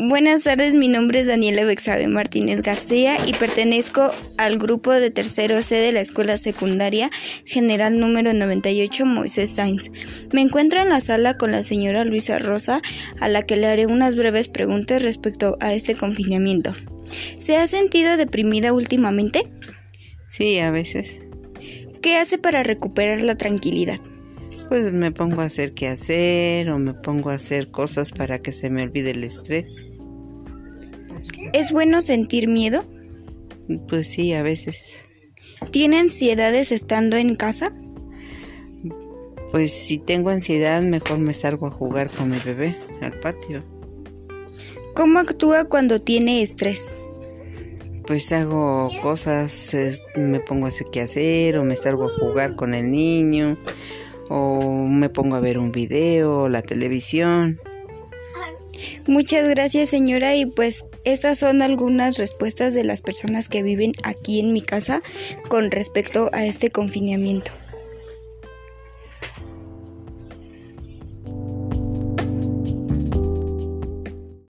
Buenas tardes, mi nombre es Daniela Bexabe Martínez García y pertenezco al grupo de tercero C de la Escuela Secundaria General número 98 Moisés Sainz. Me encuentro en la sala con la señora Luisa Rosa, a la que le haré unas breves preguntas respecto a este confinamiento. ¿Se ha sentido deprimida últimamente? Sí, a veces. ¿Qué hace para recuperar la tranquilidad? Pues me pongo a hacer qué hacer o me pongo a hacer cosas para que se me olvide el estrés. ¿Es bueno sentir miedo? Pues sí, a veces. ¿Tiene ansiedades estando en casa? Pues si tengo ansiedad, mejor me salgo a jugar con mi bebé al patio. ¿Cómo actúa cuando tiene estrés? Pues hago cosas, me pongo a hacer qué hacer o me salgo a jugar con el niño o me pongo a ver un video, la televisión. Muchas gracias señora y pues estas son algunas respuestas de las personas que viven aquí en mi casa con respecto a este confinamiento.